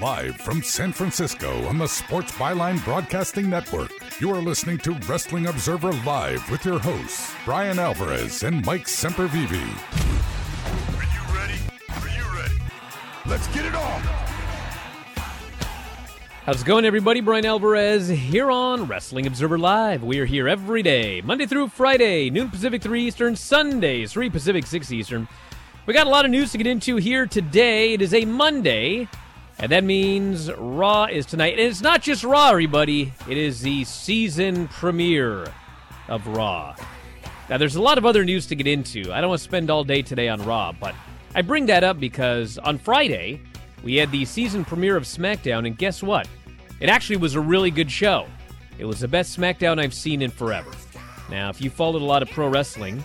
Live from San Francisco on the Sports Byline Broadcasting Network, you are listening to Wrestling Observer Live with your hosts, Bryan Alvarez and Mike Sempervive. Are you ready? Are you ready? Let's get it on! How's it going, everybody? Bryan Alvarez here on Wrestling Observer Live. We are here every day, Monday through Friday, noon Pacific, 3 Eastern, Sundays, 3 Pacific, 6 Eastern. We got a lot of news to get into here today. It is a Monday, and that means Raw is tonight. And it's not just Raw, everybody, it is the season premiere of Raw. Now, there's a lot of other news to get into. I don't want to spend all day today on Raw, but I bring that up because on Friday, we had the season premiere of SmackDown, and guess what? It actually was a really good show. It was the best SmackDown I've seen in forever. Now, if you followed a lot of pro wrestling,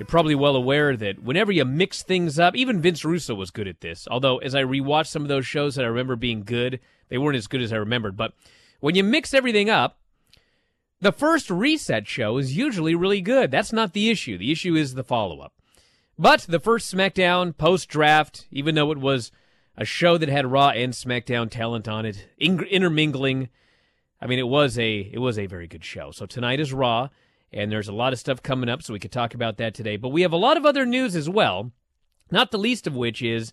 you're probably well aware that whenever you mix things up, even Vince Russo was good at this. Although, as I rewatched some of those shows that I remember being good, they weren't as good as I remembered. But when you mix everything up, the first reset show is usually really good. That's not the issue. The issue is the follow up. But the first SmackDown post draft, even though it was a show that had Raw and SmackDown talent on it, in- intermingling, I mean, it was a it was a very good show. So tonight is Raw, and there's a lot of stuff coming up, so we could talk about that today. But we have a lot of other news as well. Not the least of which is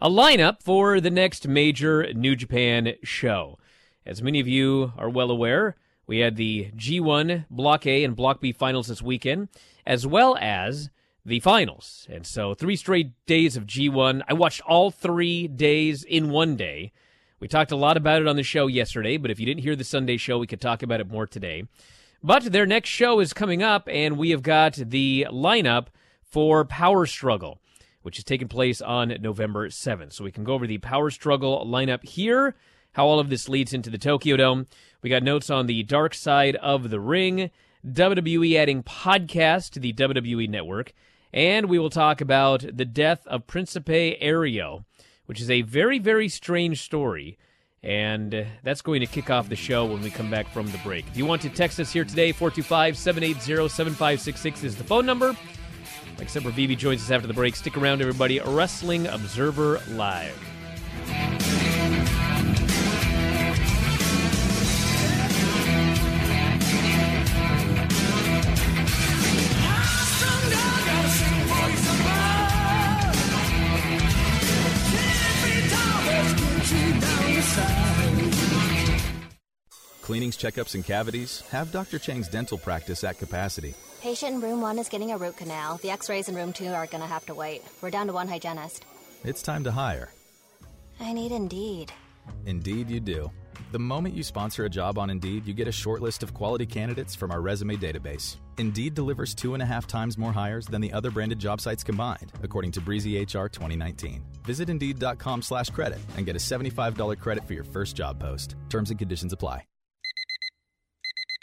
a lineup for the next major New Japan show. As many of you are well aware, we had the G1 Block A and Block B finals this weekend, as well as the finals. And so, three straight days of G1. I watched all three days in one day. We talked a lot about it on the show yesterday, but if you didn't hear the Sunday show, we could talk about it more today. But their next show is coming up, and we have got the lineup for Power Struggle, which is taking place on November 7th. So we can go over the Power Struggle lineup here, how all of this leads into the Tokyo Dome. We got notes on the Dark Side of the Ring, WWE adding podcast to the WWE network, and we will talk about the death of Principe Aéreo, which is a very, very strange story. And that's going to kick off the show when we come back from the break. If you want to text us here today, 425 780 7566 is the phone number. Mike Sempervive joins us after the break. Stick around, everybody. Wrestling Observer Live. Cleanings, checkups, and cavities? Have Dr. Chang's dental practice at capacity. Patient in room one is getting a root canal. The x rays in room two are going to have to wait. We're down to one hygienist. It's time to hire. I need Indeed. Indeed, you do. The moment you sponsor a job on Indeed, you get a short list of quality candidates from our resume database. Indeed delivers two and a half times more hires than the other branded job sites combined, according to Breezy HR 2019. Visit Indeed.com slash credit and get a $75 credit for your first job post. Terms and conditions apply.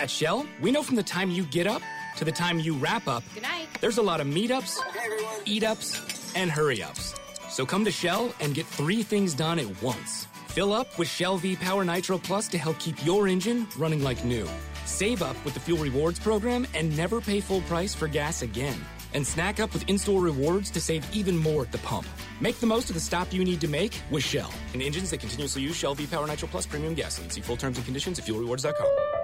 At Shell, we know from the time you get up to the time you wrap up, Good night. there's a lot of meetups, eat ups, and hurry ups. So come to Shell and get three things done at once. Fill up with Shell V Power Nitro Plus to help keep your engine running like new. Save up with the Fuel Rewards program and never pay full price for gas again. And snack up with in store rewards to save even more at the pump. Make the most of the stop you need to make with Shell. And engines that continuously use Shell V Power Nitro Plus premium gasoline. See full terms and conditions at fuelrewards.com.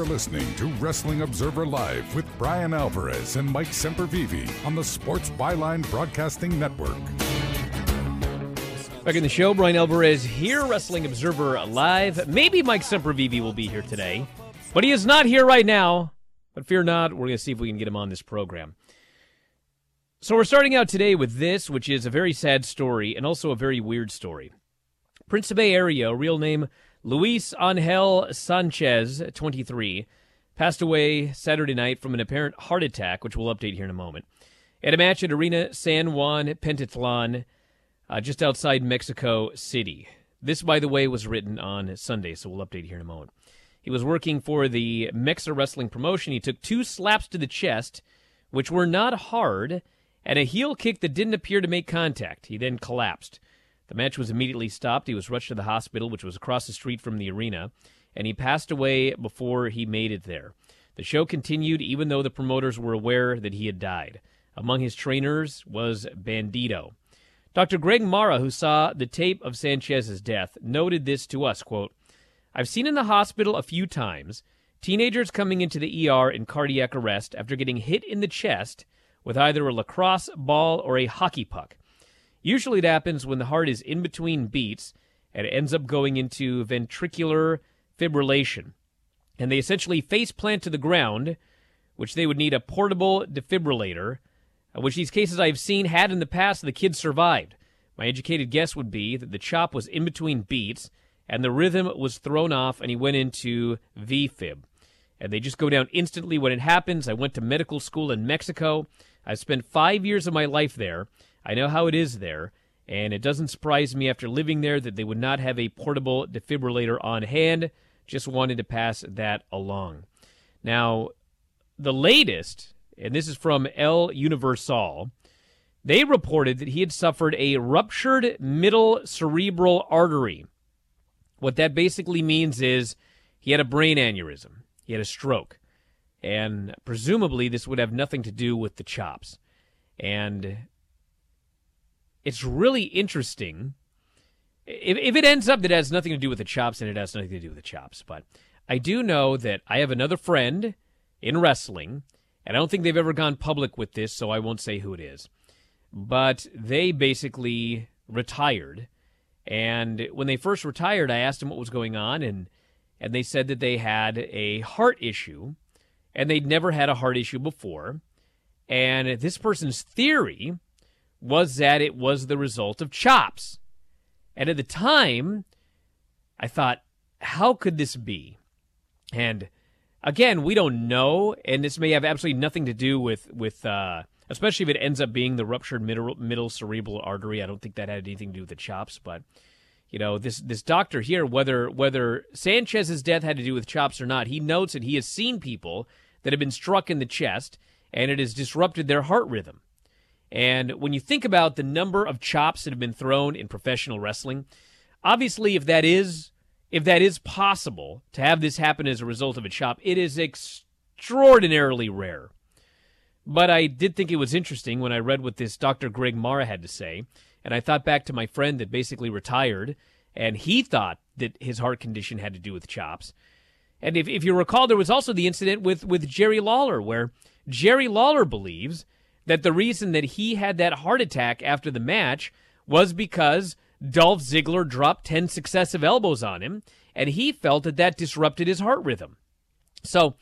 are listening to Wrestling Observer Live with Bryan Alvarez and Mike Sempervive on the Sports Byline Broadcasting Network. Back in the show, Bryan Alvarez here, Wrestling Observer Live. Maybe Mike Sempervive will be here today, but he is not here right now. But fear not, we're going to see if we can get him on this program. So we're starting out today with this, which is a very sad story and also a very weird story. Principe Aéreo, real name Luis Angel Sanchez, 23, passed away Saturday night from an apparent heart attack, which we'll update here in a moment. At a match at Arena San Juan Pantitlán, uh, just outside Mexico City. This, by the way, was written on Sunday, so we'll update here in a moment. He was working for the Mexa Wrestling promotion. He took two slaps to the chest, which were not hard, and a heel kick that didn't appear to make contact. He then collapsed. The match was immediately stopped. He was rushed to the hospital, which was across the street from the arena, and he passed away before he made it there. The show continued even though the promoters were aware that he had died. Among his trainers was Bandito. Dr. Greg Mara, who saw the tape of Sanchez's death, noted this to us, quote, I've seen in the hospital a few times teenagers coming into the ER in cardiac arrest after getting hit in the chest with either a lacrosse ball or a hockey puck. Usually it happens when the heart is in between beats and it ends up going into ventricular fibrillation. And they essentially face plant to the ground, which they would need a portable defibrillator, uh, which these cases I've seen had in the past, the kids survived. My educated guess would be that the chop was in between beats and the rhythm was thrown off and he went into VFib. And they just go down instantly when it happens. I went to medical school in Mexico. I spent five years of my life there. I know how it is there, and it doesn't surprise me after living there that they would not have a portable defibrillator on hand. Just wanted to pass that along. Now, the latest, and this is from El Universal, they reported that he had suffered a ruptured middle cerebral artery. What that basically means is he had a brain aneurysm, he had a stroke, and presumably this would have nothing to do with the chops. And it's really interesting. If, if it ends up that it has nothing to do with the chops, and it has nothing to do with the chops. But I do know that I have another friend in wrestling, and I don't think they've ever gone public with this, so I won't say who it is. But they basically retired. And when they first retired, I asked them what was going on, and, and they said that they had a heart issue, and they'd never had a heart issue before. And this person's theory was that it was the result of chops. And at the time, I thought, how could this be? And again, we don't know, and this may have absolutely nothing to do with with uh, especially if it ends up being the ruptured middle, middle cerebral artery. I don't think that had anything to do with the chops, but you know this this doctor here, whether whether Sanchez's death had to do with chops or not, he notes that he has seen people that have been struck in the chest, and it has disrupted their heart rhythm. And when you think about the number of chops that have been thrown in professional wrestling, obviously, if that is if that is possible to have this happen as a result of a chop, it is extraordinarily rare. But I did think it was interesting when I read what this Dr. Greg Mara had to say, and I thought back to my friend that basically retired, and he thought that his heart condition had to do with chops. And if, if you recall, there was also the incident with, with Jerry Lawler, where Jerry Lawler believes that the reason that he had that heart attack after the match was because Dolph Ziggler dropped 10 successive elbows on him, and he felt that that disrupted his heart rhythm. So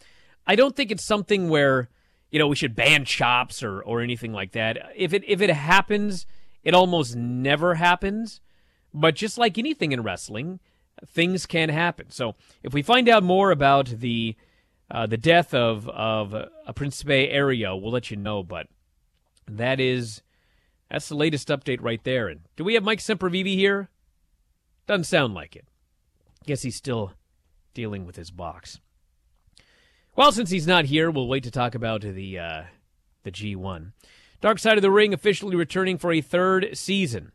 I don't think it's something where you know, we should ban chops or or anything like that. If it if it happens, it almost never happens. But just like anything in wrestling, things can happen. So if we find out more about the uh, the death of of a Principe Aéreo, we'll let you know. But that is that's the latest update right there. And do we have Mike Sempervive here? Doesn't sound like it. Guess he's still dealing with his box. Well, since he's not here, we'll wait to talk about the uh, the G1. Dark Side of the Ring officially returning for a third season.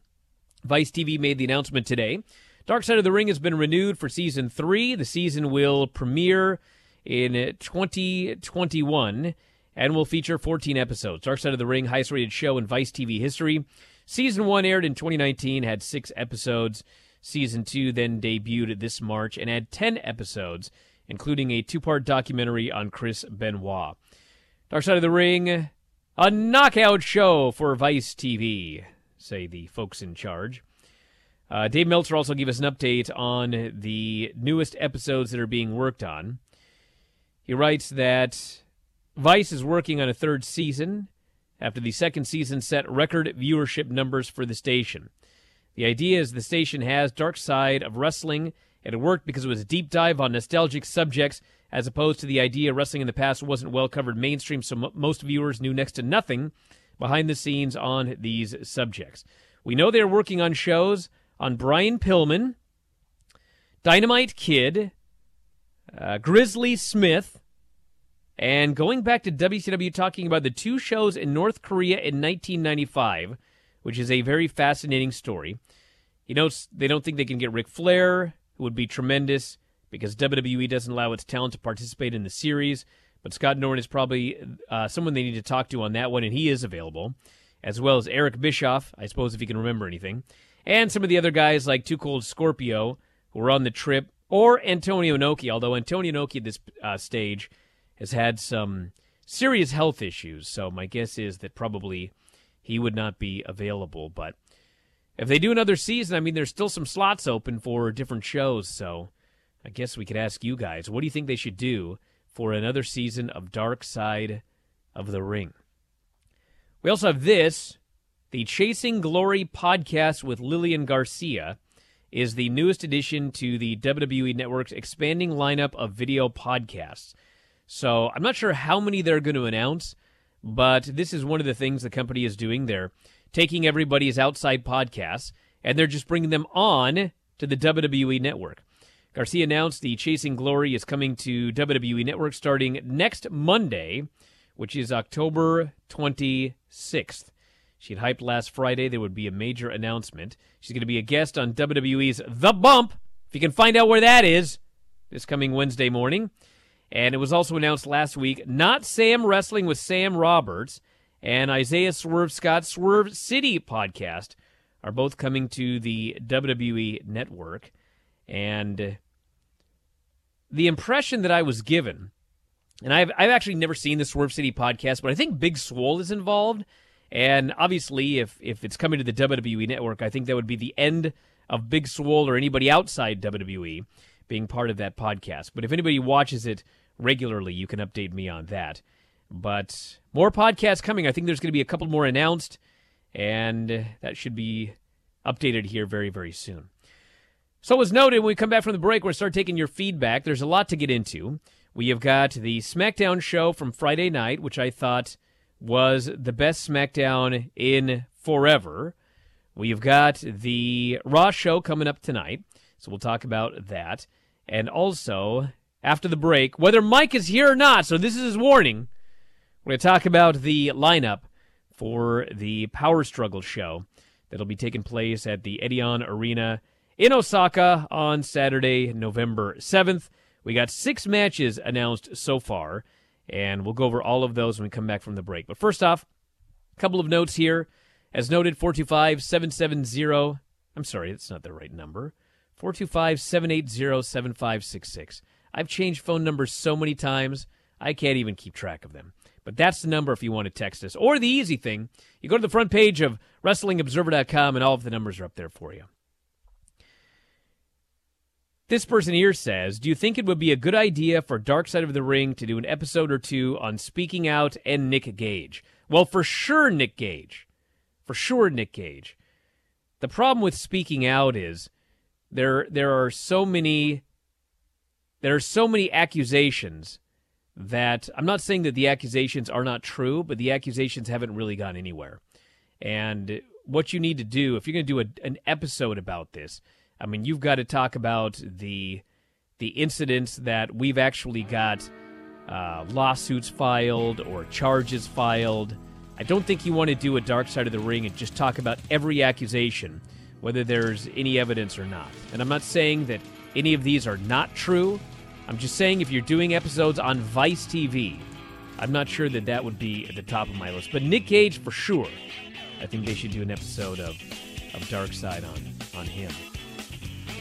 Vice TV made the announcement today. Dark Side of the Ring has been renewed for season three. The season will premiere in 2021 and will feature 14 episodes. Dark Side of the Ring, highest rated show in Vice TV history. Season one aired in 2019, had six episodes. Season two then debuted this March and had 10 episodes including a two part documentary on Chris Benoit. Dark Side of the Ring, a knockout show for Vice TV, say the folks in charge. Uh, Dave Meltzer also gave us an update on the newest episodes that are being worked on. He writes that Vice is working on a third season after the second season set record viewership numbers for the station. The idea is the station has Dark Side of Wrestling and it worked because it was a deep dive on nostalgic subjects, as opposed to the idea wrestling in the past wasn't well covered mainstream, so m- most viewers knew next to nothing behind the scenes on these subjects. We know they're working on shows on Brian Pillman, Dynamite Kid, uh, Grizzly Smith, and going back to WCW talking about the two shows in North Korea in 1995, which is a very fascinating story. He notes they don't think they can get Ric Flair, who would be tremendous because WWE doesn't allow its talent to participate in the series. But Scott Norton is probably uh, someone they need to talk to on that one, and he is available, as well as Eric Bischoff, I suppose, if he can remember anything, and some of the other guys like 2 Cold Scorpio, who were on the trip, or Antonio Inoki, although Antonio Inoki at this uh, stage has had some serious health issues. So my guess is that probably he would not be available. But if they do another season, I mean, there's still some slots open for different shows. So I guess we could ask you guys, what do you think they should do for another season of Dark Side of the Ring? We also have this the Chasing Glory podcast with Lillian Garcia is the newest addition to the WWE Network's expanding lineup of video podcasts. So I'm not sure how many they're going to announce, but this is one of the things the company is doing. They're taking everybody's outside podcasts and they're just bringing them on to the WWE network. Garcia announced the Chasing Glory is coming to WWE Network starting next Monday, which is October 26th. She had hyped last Friday there would be a major announcement. She's going to be a guest on WWE's The Bump, if you can find out where that is, this coming Wednesday morning. And it was also announced last week Notsam Wrestling with Sam Roberts and Isaiah Swerve Scott Swerve City podcast are both coming to the WWE network. And the impression that I was given, and I've, I've actually never seen the Swerve City podcast, but I think Big Swole is involved. And obviously, if, if it's coming to the WWE network, I think that would be the end of Big Swole or anybody outside WWE being part of that podcast. But if anybody watches it regularly, you can update me on that. But more podcasts coming. I think there's going to be a couple more announced, and that should be updated here very, very soon. So, as noted, when we come back from the break, we're going to start taking your feedback. There's a lot to get into. We have got the SmackDown show from Friday night, which I thought was the best SmackDown in forever. We've got the Raw show coming up tonight, so we'll talk about that. And also, after the break, whether Mike is here or not, so this is his warning, we're going to talk about the lineup for the Power Struggle show that'll be taking place at the Edion Arena in Osaka on Saturday, November 7th. We got six matches announced so far, and we'll go over all of those when we come back from the break. But first off, a couple of notes here. As noted, 425 770. I'm sorry, that's not the right number. 425 780 7566. I've changed phone numbers so many times, I can't even keep track of them. But that's the number if you want to text us. Or the easy thing, you go to the front page of WrestlingObserver.com and all of the numbers are up there for you. This person here says, Do you think it would be a good idea for Dark Side of the Ring to do an episode or two on Speaking Out and Nick Gage? Well, for sure, Nick Gage. For sure, Nick Gage. The problem with Speaking Out is there there are so many there are so many accusations that I'm not saying that the accusations are not true, but the accusations haven't really gone anywhere. And what you need to do, if you're going to do a, an episode about this, I mean, you've got to talk about the the incidents that we've actually got uh, lawsuits filed or charges filed. I don't think you want to do a dark side of the ring and just talk about every accusation, whether there's any evidence or not. And I'm not saying that any of these are not true. I'm just saying if you're doing episodes on Vice TV, I'm not sure that that would be at the top of my list. But Nick Gage, for sure. I think they should do an episode of of Dark Side on on him,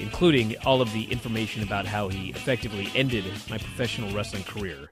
including all of the information about how he effectively ended my professional wrestling career.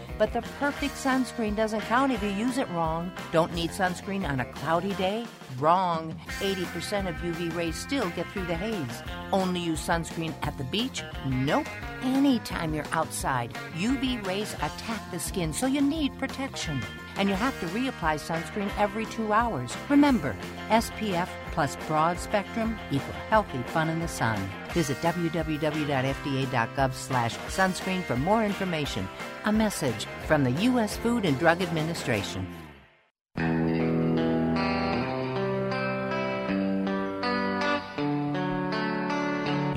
But the perfect sunscreen doesn't count if you use it wrong. Don't need sunscreen on a cloudy day? Wrong. 80% of UV rays still get through the haze. Only use sunscreen at the beach? Nope. Anytime you're outside, UV rays attack the skin, so you need protection. And you have to reapply sunscreen every two hours. Remember, SPF plus broad spectrum equal healthy fun in the sun. Visit www.fda.gov slash sunscreen for more information. A message from the U.S. Food and Drug Administration.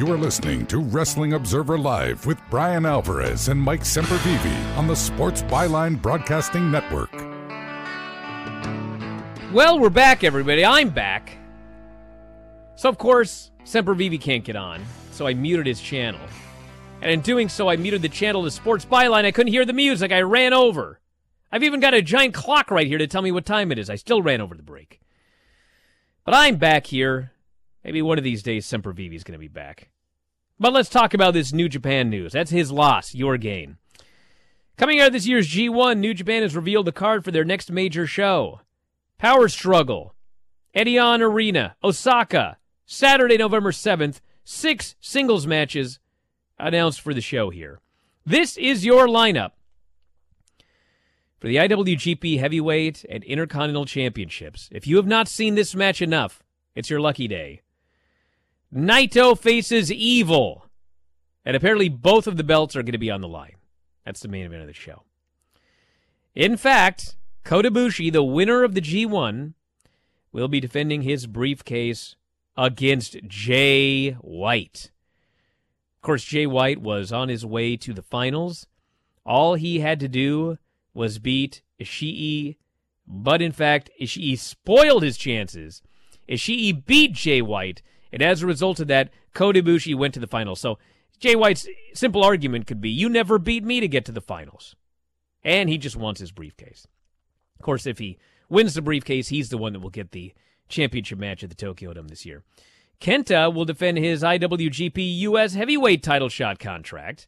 You are listening to Wrestling Observer Live with Bryan Alvarez and Mike Sempervive on the Sports Byline Broadcasting Network. Well, we're back, everybody. I'm back. So, of course, Sempervive can't get on, so I muted his channel. And in doing so, I muted the channel to Sports Byline. I couldn't hear the music. I ran over. I've even got a giant clock right here to tell me what time it is. I still ran over the break. But I'm back here. Maybe one of these days Sempervive is going to be back. But let's talk about this New Japan news. That's his loss, your gain. Coming out of this year's G1, New Japan has revealed the card for their next major show. Power Struggle, Edion Arena, Osaka, Saturday, November 7th. Six singles matches announced for the show here. This is your lineup for the IWGP Heavyweight and Intercontinental Championships. If you have not seen this match enough, it's your lucky day. Naito faces Evil. And apparently both of the belts are going to be on the line. That's the main event of the show. In fact, Kota Ibushi, the winner of the G1, will be defending his briefcase against Jay White. Of course, Jay White was on his way to the finals. All he had to do was beat Ishii, but in fact, Ishii spoiled his chances. Ishii beat Jay White, and as a result of that, Kota went to the finals. So Jay White's simple argument could be, you never beat me to get to the finals. And he just wants his briefcase. Of course, if he wins the briefcase, he's the one that will get the championship match at the Tokyo Dome this year. Kenta will defend his IWGP US heavyweight title shot contract,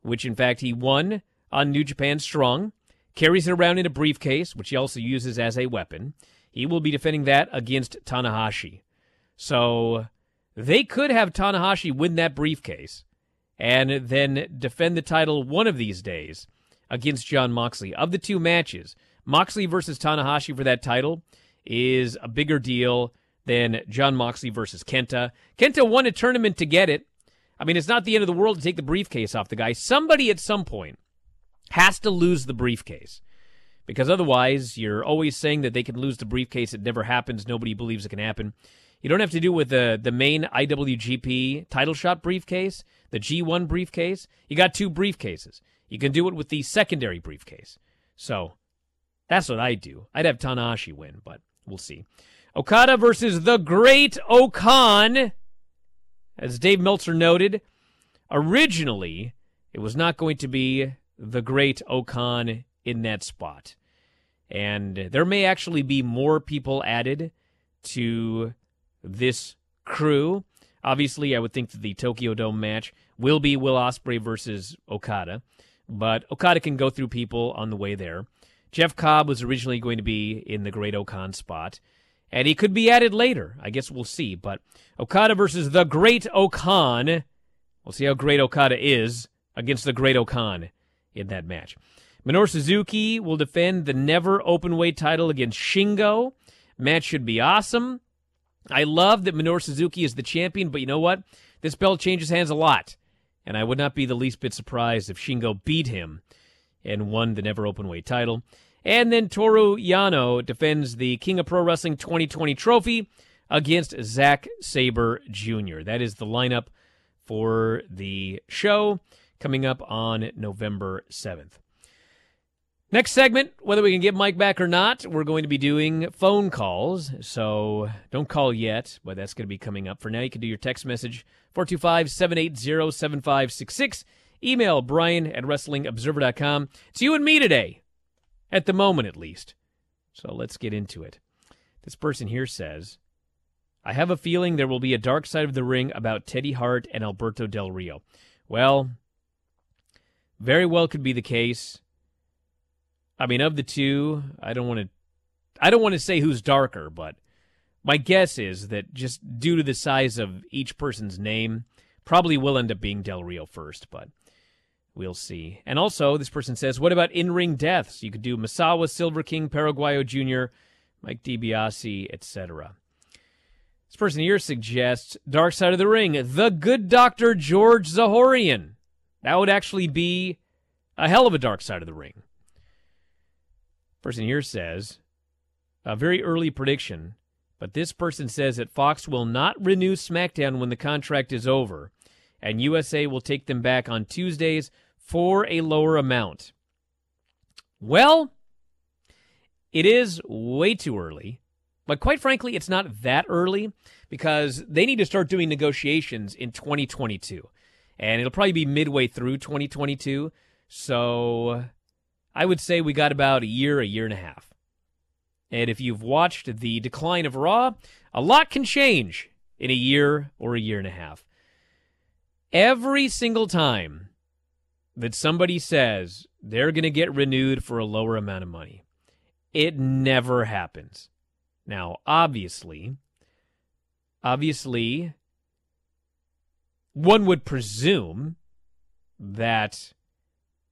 which in fact he won on New Japan Strong, carries it around in a briefcase, which he also uses as a weapon. He will be defending that against Tanahashi. So they could have Tanahashi win that briefcase and then defend the title one of these days against Jon Moxley. Of the two matches, Moxley versus Tanahashi for that title is a bigger deal than Jon Moxley versus Kenta. Kenta won a tournament to get it. I mean, it's not the end of the world to take the briefcase off the guy. Somebody at some point has to lose the briefcase. Because otherwise, you're always saying that they can lose the briefcase. It never happens. Nobody believes it can happen. You don't have to do with the the main IWGP title shot briefcase, the G1 briefcase. You got two briefcases. You can do it with the secondary briefcase. So that's what I do. I'd have Tanahashi win, but we'll see. Okada versus the Great O-Khan. As Dave Meltzer noted, originally it was not going to be the Great O-Khan in that spot. And there may actually be more people added to this crew. Obviously, I would think that the Tokyo Dome match will be Will Ospreay versus Okada, but Okada can go through people on the way there. Jeff Cobb was originally going to be in the Great O-Khan spot, and he could be added later. I guess we'll see. But Okada versus the Great O-Khan. We'll see how great Okada is against the Great O-Khan in that match. Minoru Suzuki will defend the NEVER Openweight title against Shingo. Match should be awesome. I love that Minoru Suzuki is the champion, but you know what? This belt changes hands a lot. And I would not be the least bit surprised if Shingo beat him and won the NEVER Openweight title. And then Toru Yano defends the King of Pro Wrestling 2020 trophy against Zack Sabre Jr. That is the lineup for the show coming up on November 7th. Next segment, whether we can get Mike back or not, we're going to be doing phone calls. So don't call yet, but that's going to be coming up. For now, you can do your text message 425 780 7566. Email Brian at WrestlingObserver.com. It's you and me today, at the moment at least. So let's get into it. This person here says, I have a feeling there will be a dark side of the ring about Teddy Hart and Alberto Del Rio. Well, very well could be the case. I mean, of the two, I don't want to, I don't want to say who's darker, but my guess is that just due to the size of each person's name, probably will end up being Del Rio first. But We'll see. And also, this person says, what about in ring deaths? You could do Misawa, Silver King, Paraguayo Jr., Mike DiBiase, etc. This person here suggests Dark Side of the Ring, the good Dr. George Zahorian. That would actually be a hell of a Dark Side of the Ring. Person here says, a very early prediction, but this person says that Fox will not renew SmackDown when the contract is over, and USA will take them back on Tuesdays for a lower amount. Well, it is way too early, but quite frankly, it's not that early because they need to start doing negotiations in 2022. And it'll probably be midway through 2022. So I would say we got about a year, a year and a half. And if you've watched the decline of Raw, a lot can change in a year or a year and a half. Every single time that somebody says they're going to get renewed for a lower amount of money. It never happens. Now, obviously, obviously, one would presume that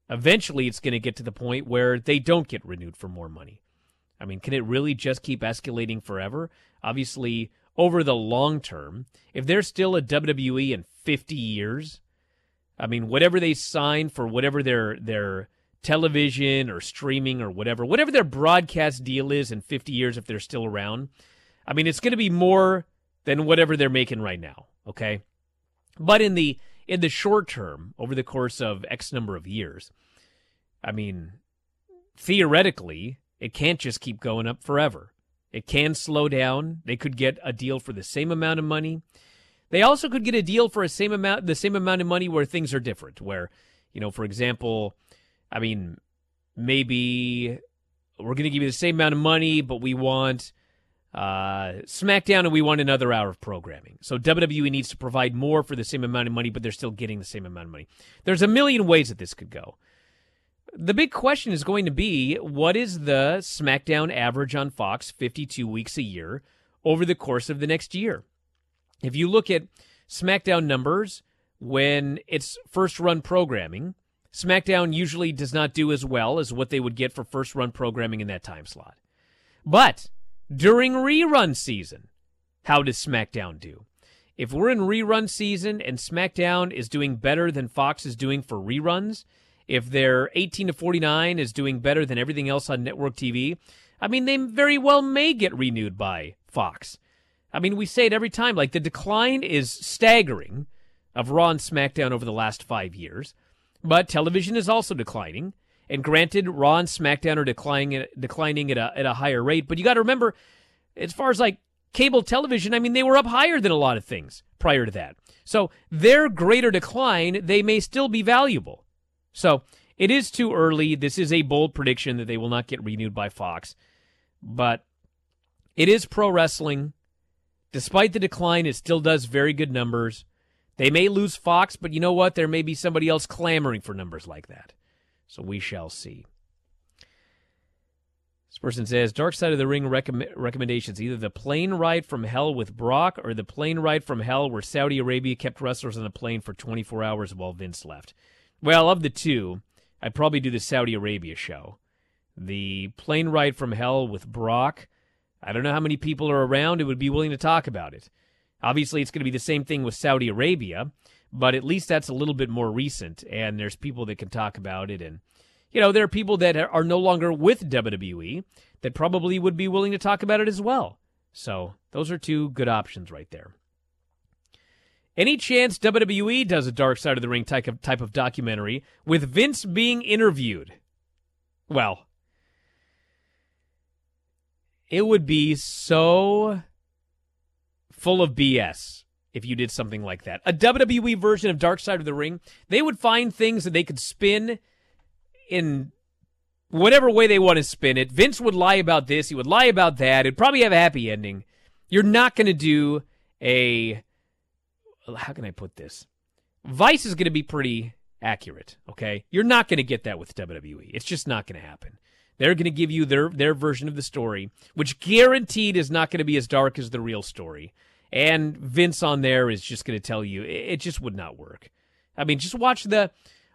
eventually it's going to get to the point where they don't get renewed for more money. I mean, can it really just keep escalating forever? Obviously, over the long term, if they're still a WWE in 50 years, I mean, whatever they sign for whatever their their television or streaming or whatever, whatever their broadcast deal is in 50 years if they're still around, I mean, it's going to be more than whatever they're making right now, okay? But in the in the short term, over the course of X number of years, I mean, theoretically, it can't just keep going up forever. It can slow down. They could get a deal for the same amount of money. They also could get a deal for a same amount the same amount of money where things are different. Where, you know, for example, I mean, maybe we're going to give you the same amount of money, but we want uh, SmackDown and we want another hour of programming. So WWE needs to provide more for the same amount of money, but they're still getting the same amount of money. There's a million ways that this could go. The big question is going to be what is the SmackDown average on Fox 52 weeks a year over the course of the next year? If you look at SmackDown numbers when it's first run programming, SmackDown usually does not do as well as what they would get for first run programming in that time slot. But during rerun season, how does SmackDown do? If we're in rerun season and SmackDown is doing better than Fox is doing for reruns, if their 18 to 49 is doing better than everything else on network TV, I mean, they very well may get renewed by Fox. I mean, we say it every time. Like the decline is staggering of Raw and SmackDown over the last five years, but television is also declining. And granted, Raw and SmackDown are declining declining at a at a higher rate. But you got to remember, as far as like cable television, I mean, they were up higher than a lot of things prior to that. So their greater decline, they may still be valuable. So it is too early. This is a bold prediction that they will not get renewed by Fox, but it is pro wrestling. Despite the decline, it still does very good numbers. They may lose Fox, but you know what? There may be somebody else clamoring for numbers like that. So we shall see. This person says Dark Side of the Ring recommendations either the plane ride from hell with Brock or the plane ride from hell where Saudi Arabia kept wrestlers on a plane for 24 hours while Vince left. Well, of the two, I'd probably do the Saudi Arabia show. The plane ride from hell with Brock I don't know how many people are around who would be willing to talk about it. Obviously, it's going to be the same thing with Saudi Arabia, but at least that's a little bit more recent, and there's people that can talk about it. And, you know, there are people that are no longer with WWE that probably would be willing to talk about it as well. So, those are two good options right there. Any chance WWE does a Dark Side of the Ring type of, type of documentary with Vince being interviewed? Well, it would be so full of BS if you did something like that. A WWE version of Dark Side of the Ring, they would find things that they could spin in whatever way they want to spin it. Vince would lie about this, he would lie about that. It'd probably have a happy ending. You're not going to do a how can I put this? Vice is going to be pretty accurate, okay? You're not going to get that with WWE. It's just not going to happen. They're going to give you their their version of the story, which guaranteed is not going to be as dark as the real story. And Vince on there is just going to tell you it, just would not work. I mean, just watch the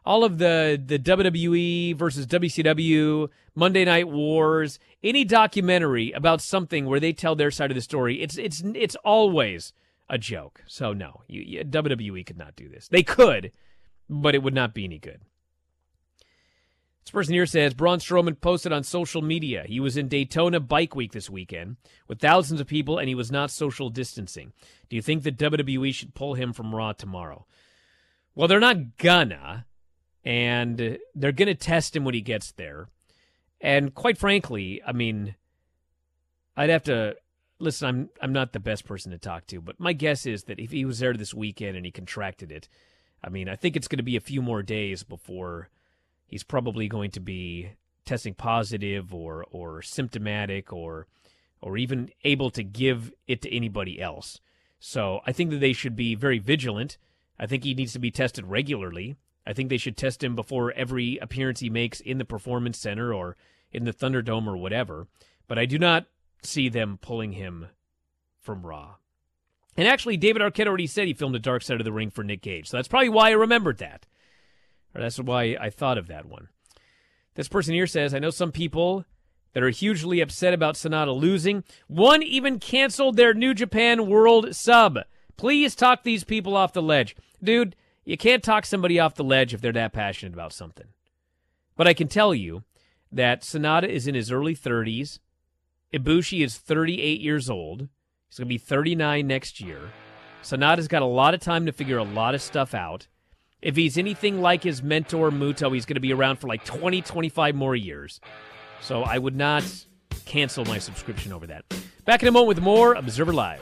all of the the WWE versus WCW, Monday Night Wars, any documentary about something where they tell their side of the story, it's it's it's always a joke. So no, you, you, WWE could not do this. They could, but it would not be any good. This person here says Braun Strowman posted on social media he was in Daytona Bike Week this weekend with thousands of people and he was not social distancing. Do you think that WWE should pull him from Raw tomorrow? Well, they're not gonna and they're to test him when he gets there. And quite frankly, I mean, I'd have to listen. I'm I'm not the best person to talk to, but my guess is that if he was there this weekend and he contracted it, I mean, I think it's going to be a few more days before he's probably going to be testing positive or or symptomatic or or even able to give it to anybody else. So I think that they should be very vigilant. I think he needs to be tested regularly. I think they should test him before every appearance he makes in the Performance Center or in the Thunderdome or whatever. But I do not see them pulling him from Raw. And actually, David Arquette already said he filmed a Dark Side of the Ring for Nick Gage. So that's probably why I remembered that. Or that's why I thought of that one. This person here says, I know some people that are hugely upset about Sanada losing. One even canceled their New Japan World sub. Please talk these people off the ledge. Dude, you can't talk somebody off the ledge if they're that passionate about something. But I can tell you that Sanada is in his early 30s. Ibushi is 38 years old. He's going to be 39 next year. Sanada's got a lot of time to figure a lot of stuff out. If he's anything like his mentor Muto, he's going to be around for like 20, 25 more years. So I would not cancel my subscription over that. Back in a moment with more Observer Live.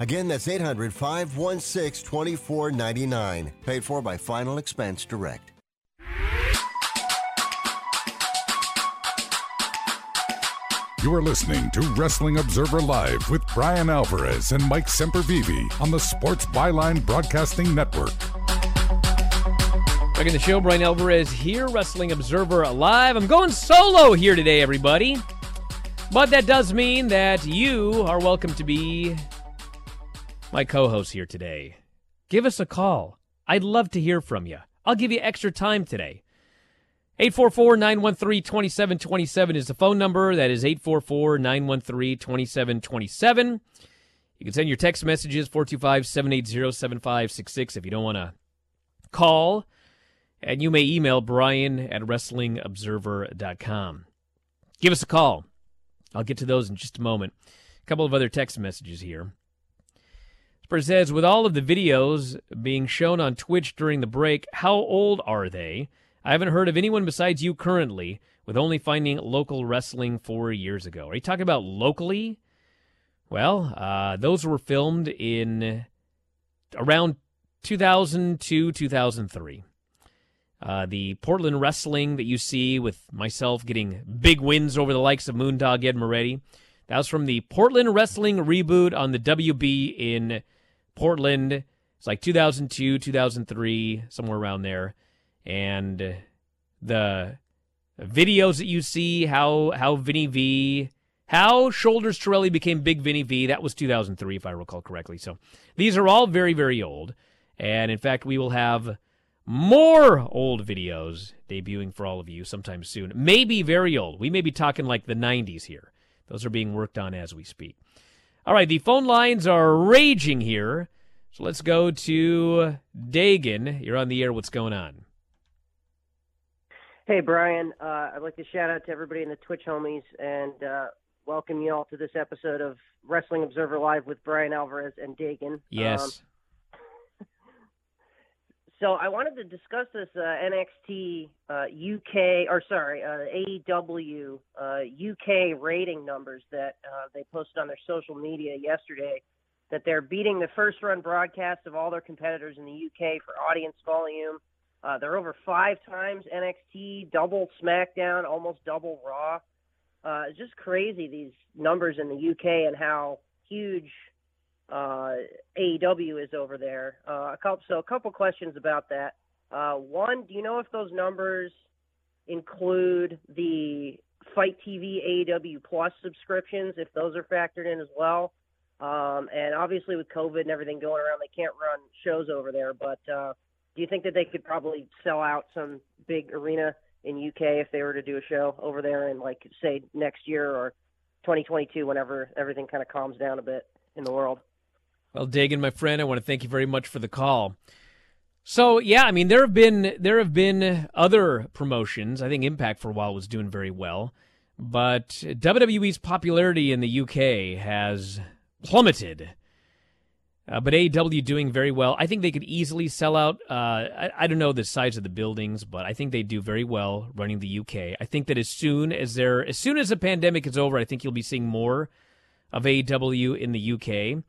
Again, that's 800 516 2499. Paid for by Final Expense Direct. You are listening to Wrestling Observer Live with Bryan Alvarez and Mike Sempervive on the Sports Byline Broadcasting Network. Back in the show, Bryan Alvarez here, Wrestling Observer Live. I'm going solo here today, everybody. But that does mean that you are welcome to be my co host here today. Give us a call. I'd love to hear from you. I'll give you extra time today. 844 913 2727 is the phone number. That is 844 913 2727. You can send your text messages 425 780 7566 if you don't want to call. And you may email Bryan at WrestlingObserver.com. Give us a call. I'll get to those in just a moment. A couple of other text messages here. Says, with all of the videos being shown on Twitch during the break, how old are they? I haven't heard of anyone besides you currently, with only finding local wrestling four years ago. Are you talking about locally? Well, uh, those were filmed in around 2002, 2003. Uh, the Portland wrestling that you see with myself getting big wins over the likes of Moondog Ed Moretti. That was from the Portland Wrestling reboot on the WB in Portland. It's like 2002, 2003, somewhere around there. And the videos that you see, how how Vinny V, how Shoulders Torelli became Big Vinny V, that was 2003, if I recall correctly. So these are all very, very old. And in fact, we will have more old videos debuting for all of you sometime soon. Maybe very old. We may be talking like the 90s here. Those are being worked on as we speak. All right, the phone lines are raging here. So let's go to Dagan. You're on the air. What's going on? Hey, Bryan. Uh, I'd like to shout out to everybody in the Twitch homies and uh, welcome you all to this episode of Wrestling Observer Live with Bryan Alvarez and Dagan. Yes. Um, so I wanted to discuss this uh, NXT uh, UK or sorry uh, AEW UK uh, rating numbers that uh, they posted on their social media yesterday. That they're beating the first run broadcast of all their competitors in the UK for audience volume. Uh, they're over five times NXT, double SmackDown, almost double Raw. it's just crazy these numbers in the UK and how huge uh, AEW is over there. Uh, a couple, so a couple questions about that. Uh, one, do you know if those numbers include the FITE TV AEW Plus subscriptions, if those are factored in as well? Um, and obviously with COVID and everything going around, they can't run shows over there. But uh, do you think that they could probably sell out some big arena in UK if they were to do a show over there in like say next year or 2022, whenever everything kind of calms down a bit in the world? Well, Dagan, my friend, I want to thank you very much for the call. So yeah, I mean there have been there have been other promotions. I think Impact for a while was doing very well, but WWE's popularity in the UK has plummeted. Uh, but AEW doing very well. I think they could easily sell out. Uh, I, I, don't know the size of the buildings, but I think they do very well running the UK. I think that as soon as they're as soon as the pandemic is over, I think you'll be seeing more of AEW in the UK.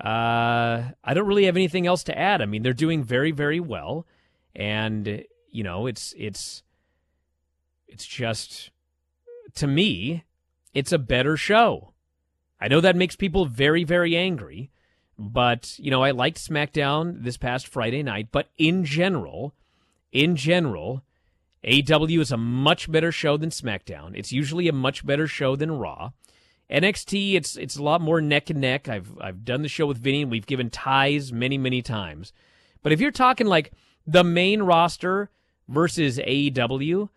Uh, I don't really have anything else to add. I mean, they're doing very, very well, and you know, it's it's it's just to me, it's a better show. I know that makes people very, very angry, but you know, I liked SmackDown this past Friday night. But in general, in general, AEW is a much better show than SmackDown. It's usually a much better show than Raw. NXT, it's it's a lot more neck and neck. I've I've done the show with Vinny, and we've given ties many many times. But if you're talking like the main roster versus AEW,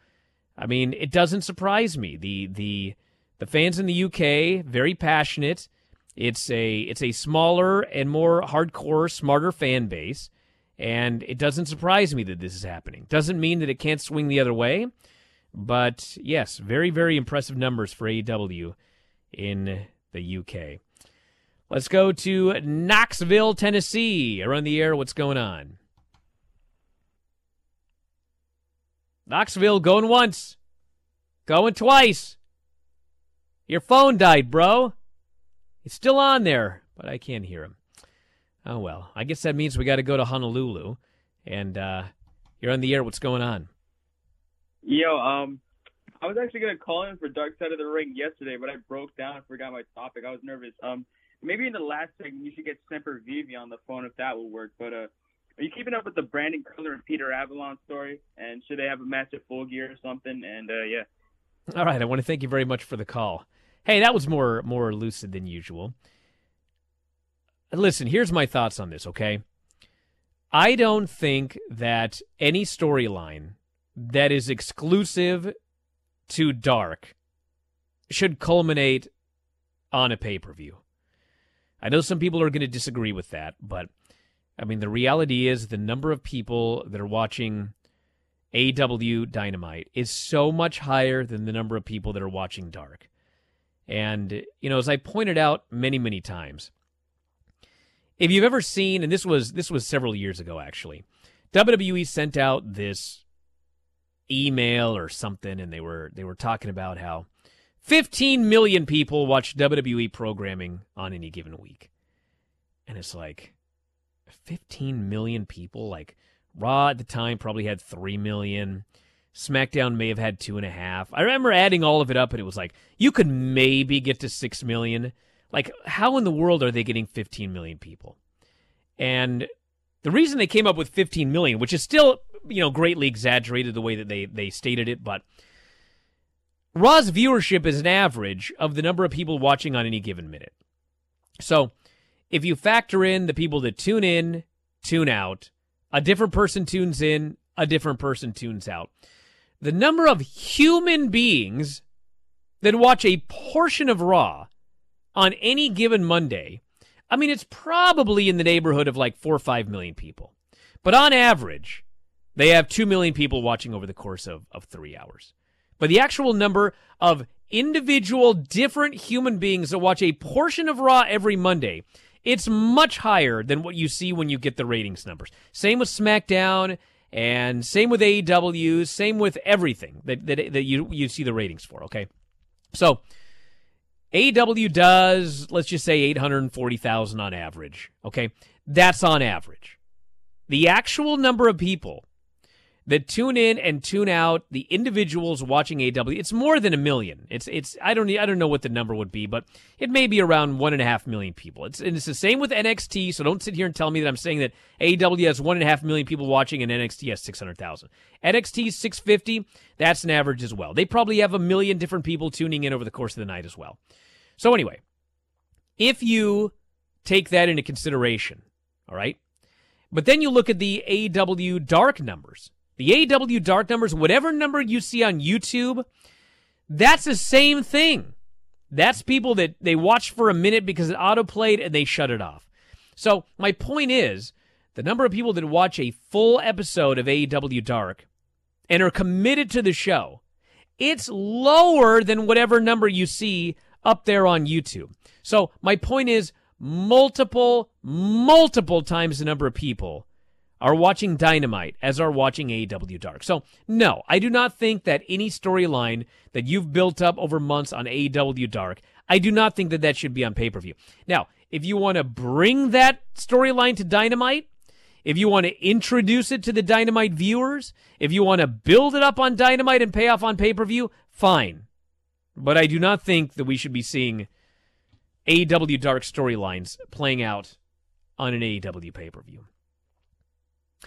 I mean, it doesn't surprise me. The the the fans in the UK very passionate. It's a it's a smaller and more hardcore, smarter fan base, and it doesn't surprise me that this is happening. Doesn't mean that it can't swing the other way, but yes, very very impressive numbers for AEW in the UK. Let's go to Knoxville, Tennessee. Around the air, what's going on? Knoxville going once, going twice. Your phone died, bro. It's still on there, but I can't hear him. Oh well, I guess that means we got to go to Honolulu, and uh, you're on the air. What's going on? Yo, um, I was actually gonna call in for Dark Side of the Ring yesterday, but I broke down and forgot my topic. I was nervous. Um, maybe in the last segment you should get Sempervive on the phone if that will work. But uh, are you keeping up with the Brandon Cutler and Peter Avalon story? And should they have a match at Full Gear or something? And uh, yeah. All right, I want to thank you very much for the call. Hey, that was more more lucid than usual. Listen, here's my thoughts on this, okay? I don't think that any storyline that is exclusive to Dark should culminate on a pay per view. I know some people are going to disagree with that, but I mean, the reality is the number of people that are watching AEW Dynamite is so much higher than the number of people that are watching Dark. And, you know, as I pointed out many, many times, if you've ever seen, and this was this was several years ago actually, WWE sent out this email or something, and they were they were talking about how 15 million people watch WWE programming on any given week, and it's like 15 million people. Like Raw at the time probably had three million. SmackDown may have had two and a half. I remember adding all of it up, and it was like you could maybe get to six million. Like, how in the world are they getting 15 million people? And the reason they came up with 15 million, which is still, you know, greatly exaggerated the way that they, they stated it, but Raw's viewership is an average of the number of people watching on any given minute. So if you factor in the people that tune in, tune out, a different person tunes in, a different person tunes out. The number of human beings that watch a portion of Raw on any given Monday, I mean, it's probably in the neighborhood of like four or five million people. But on average, they have two million people watching over the course of, of three hours. But the actual number of individual different human beings that watch a portion of Raw every Monday, it's much higher than what you see when you get the ratings numbers. Same with SmackDown and same with AEW, same with everything that, that, that you, you see the ratings for, okay? So, AEW does, let's just say 840,000 on average. Okay. That's on average. The actual number of people that tune in and tune out the individuals watching AEW, it's more than a million. It's it's I don't I don't know what the number would be, but it may be around one and a half million people. It's and it's the same with NXT. So don't sit here and tell me that I'm saying that AEW has one and a half million people watching and NXT has six hundred thousand. NXT six fifty. That's an average as well. They probably have a million different people tuning in over the course of the night as well. So, anyway, if you take that into consideration, all right, but then you look at the AEW dark numbers, the AEW dark numbers, whatever number you see on YouTube, that's the same thing. That's people that they watch for a minute because it autoplayed and they shut it off. So, my point is the number of people that watch a full episode of AEW Dark and are committed to the show, it's lower than whatever number you see up there on YouTube. So my point is multiple, multiple times the number of people are watching Dynamite as are watching AEW Dark. So no, I do not think that any storyline that you've built up over months on AEW Dark, I do not think that that should be on pay-per-view. Now, if you want to bring that storyline to Dynamite, if you want to introduce it to the Dynamite viewers, if you want to build it up on Dynamite and pay off on pay-per-view, fine. But I do not think that we should be seeing AEW Dark storylines playing out on an AEW pay per view.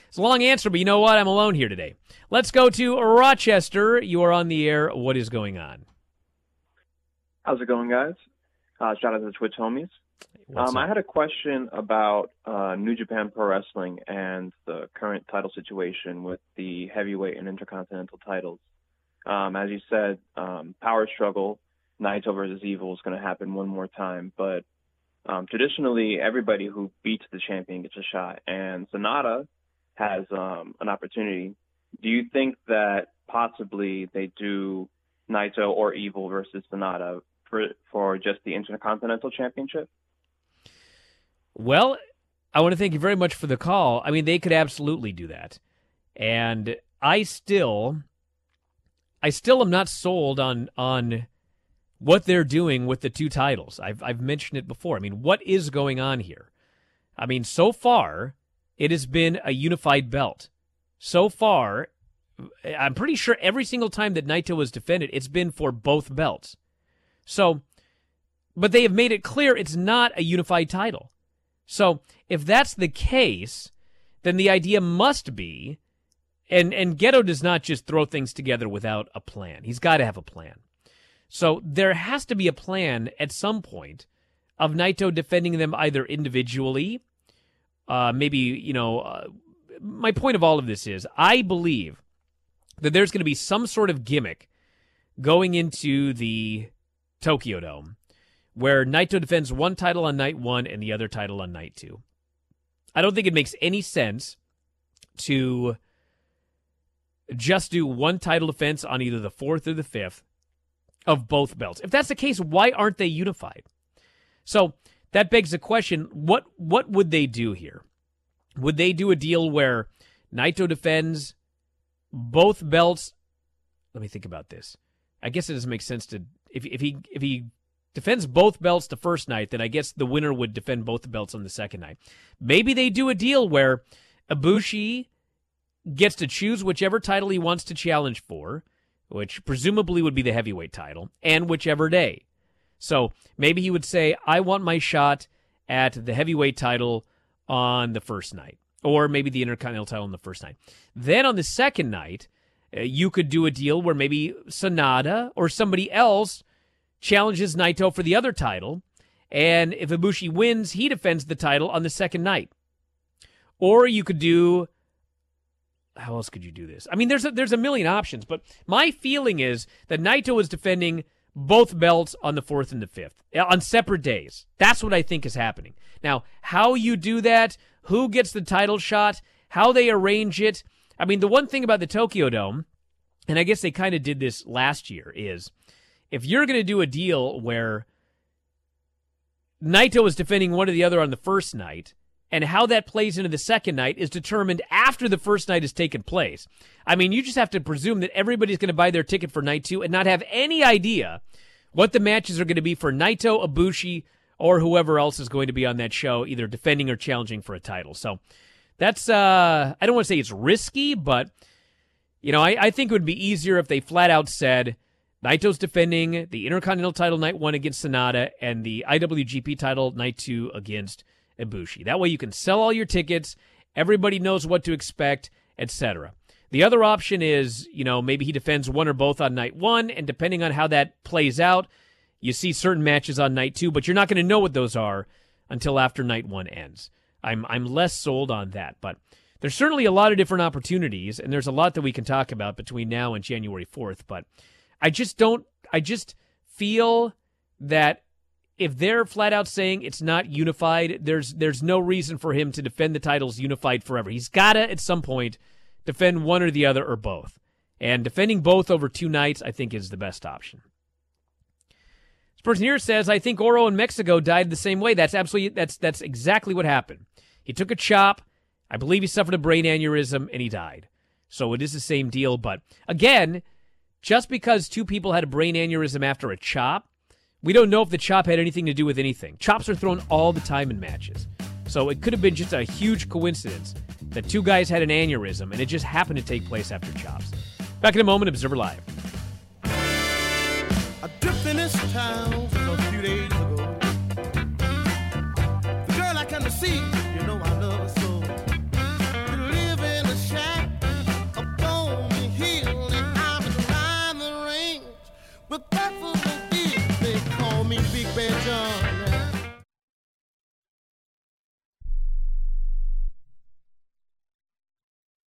It's a long answer, but you know what? I'm alone here today. Let's go to Rochester. You are on the air. What is going on? How's it going, guys? Uh, shout out to the Twitch homies. Um, I had a question about uh, New Japan Pro Wrestling and the current title situation with the heavyweight and intercontinental titles. Um, as you said, um, power struggle, Naito versus Evil is going to happen one more time. But um, traditionally, everybody who beats the champion gets a shot, and Sanada has um, an opportunity. Do you think that possibly they do Naito or Evil versus Sanada for for just the Intercontinental Championship? Well, I want to thank you very much for the call. I mean, they could absolutely do that, and I still I still am not sold on on what they're doing with the two titles. I've I've mentioned it before. I mean, what is going on here? I mean, so far it has been a unified belt. So far, I'm pretty sure every single time that Naito was defended, it's been for both belts. So, but they have made it clear it's not a unified title. So, if that's the case, then the idea must be and and Gedo does not just throw things together without a plan. He's got to have a plan. So there has to be a plan at some point of Naito defending them either individually, uh, maybe you know. Uh, my point of all of this is, I believe that there's going to be some sort of gimmick going into the Tokyo Dome where Naito defends one title on night one and the other title on night two. I don't think it makes any sense to just do one title defense on either the fourth or the fifth of both belts. If that's the case, why aren't they unified? So that begs the question: what what would they do here? Would they do a deal where Naito defends both belts? Let me think about this. I guess it doesn't make sense to if if he if he defends both belts the first night, then I guess the winner would defend both belts on the second night. Maybe they do a deal where Ibushi gets to choose whichever title he wants to challenge for, which presumably would be the heavyweight title, and whichever day. So maybe he would say, I want my shot at the heavyweight title on the first night, or maybe the Intercontinental title on the first night. Then on the second night, uh, you could do a deal where maybe Sanada or somebody else challenges Naito for the other title, and if Ibushi wins, he defends the title on the second night. Or you could do how else could you do this? I mean, there's a, there's a million options, but my feeling is that Naito is defending both belts on the fourth and the fifth uh, on separate days. That's what I think is happening. Now, how you do that, who gets the title shot, how they arrange it. I mean, the one thing about the Tokyo Dome, and I guess they kind of did this last year, is if you're going to do a deal where Naito is defending one or the other on the first night, and how that plays into the second night is determined after the first night has taken place. I mean, you just have to presume that everybody's going to buy their ticket for night two and not have any idea what the matches are going to be for Naito, Ibushi, or whoever else is going to be on that show, either defending or challenging for a title. So that's, uh, I don't want to say it's risky, but, you know, I, I think it would be easier if they flat out said, Naito's defending the Intercontinental title night one against Sanada and the IWGP title night two against Ibushi. That way you can sell all your tickets, everybody knows what to expect, etc. The other option is, you know, maybe he defends one or both on night one, and depending on how that plays out, you see certain matches on night two, but you're not going to know what those are until after night one ends. I'm I'm less sold on that, but there's certainly a lot of different opportunities, and there's a lot that we can talk about between now and January 4th. But I just don't. I just feel that if they're flat out saying it's not unified, there's there's no reason for him to defend the titles unified forever. He's got to at some point defend one or the other or both. And defending both over two nights, I think, is the best option. This here says, "I think Oro in Mexico died the same way. That's absolutely that's that's exactly what happened. He took a chop. I believe he suffered a brain aneurysm and he died. So it is the same deal. But again, just because two people had a brain aneurysm after a chop." We don't know if the chop had anything to do with anything. Chops are thrown all the time in matches. So it could have been just a huge coincidence that two guys had an aneurysm and it just happened to take place after chops. Back in a moment, Observer Live. I in this town a few days ago. The girl I see,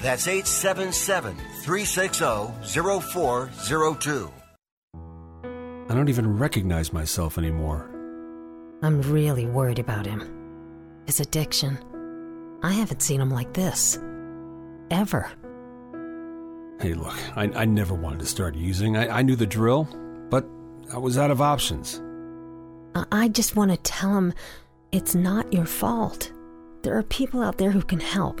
That's 877 360 0402. I don't even recognize myself anymore. I'm really worried about him. His addiction. I haven't seen him like this. Ever. Hey, look, I, I never wanted to start using. I, I knew the drill, but I was out of options. I, I just want to tell him it's not your fault. There are people out there who can help.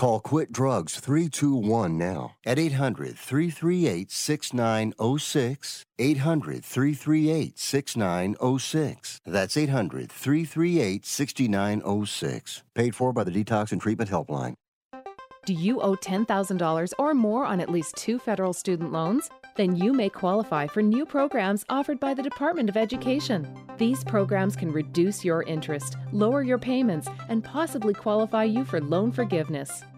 Call Quit Drugs 321 now at 800 338 6906. 800 338 6906. That's 800 338 6906. Paid for by the Detox and Treatment Helpline. Do you owe $10,000 or more on at least two federal student loans? Then you may qualify for new programs offered by the Department of Education. These programs can reduce your interest, lower your payments, and possibly qualify you for loan forgiveness.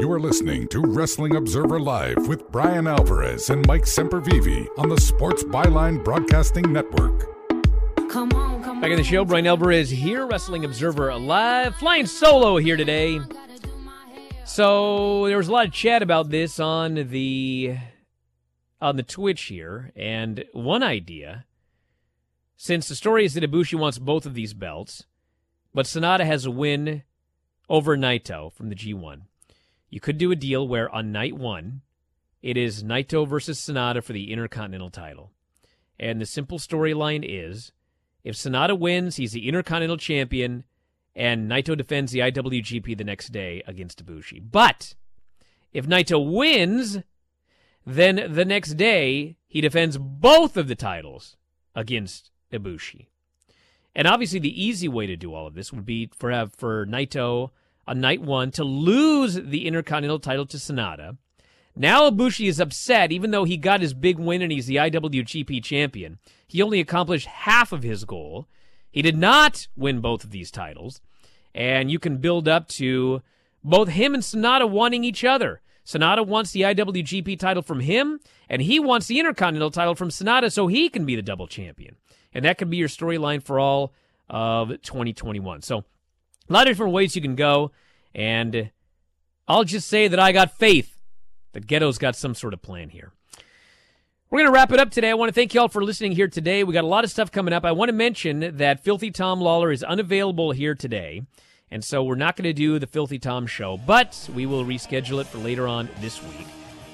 You are listening to Wrestling Observer Live with Bryan Alvarez and Mike Sempervive on the Sports Byline Broadcasting Network. Come on, come Back in the show, Bryan Alvarez here, Wrestling Observer Live, flying solo here today. So there was a lot of chat about this on the on the Twitch here, and one idea, since the story is that Ibushi wants both of these belts, but Sanada has a win over Naito from the G1. You could do a deal where on night one, it is Naito versus Sanada for the Intercontinental title. And the simple storyline is if Sanada wins, he's the Intercontinental Champion, and Naito defends the IWGP the next day against Ibushi. But if Naito wins, then the next day he defends both of the titles against Ibushi. And obviously, the easy way to do all of this would be for have for Naito on night one to lose the Intercontinental title to Sanada. Now Ibushi is upset, even though he got his big win and he's the IWGP champion. He only accomplished half of his goal. He did not win both of these titles. And you can build up to both him and Sanada wanting each other. Sanada wants the IWGP title from him, and he wants the Intercontinental title from Sanada so he can be the double champion. And that could be your storyline for all of 2021. So a lot of different ways you can go, and I'll just say that I got faith that Gedo's got some sort of plan here. We're going to wrap it up today. I want to thank you all for listening here today. We got a lot of stuff coming up. I want to mention that Filthy Tom Lawler is unavailable here today, and so we're not going to do the Filthy Tom show, but we will reschedule it for later on this week.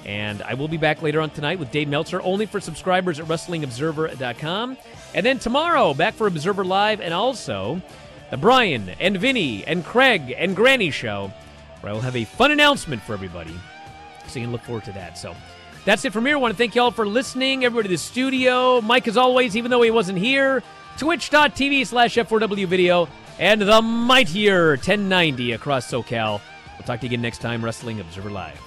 And I will be back later on tonight with Dave Meltzer, only for subscribers at WrestlingObserver.com. And then tomorrow, back for Observer Live, and also the Bryan and Vinny and Craig and Granny show, where I will have a fun announcement for everybody. So you can look forward to that. So that's it from here. I want to thank you all for listening, everybody in the studio. Mike, as always, even though he wasn't here, twitch.tv slash F4W video, and the mightier 1090 across SoCal. We'll talk to you again next time, Wrestling Observer Live.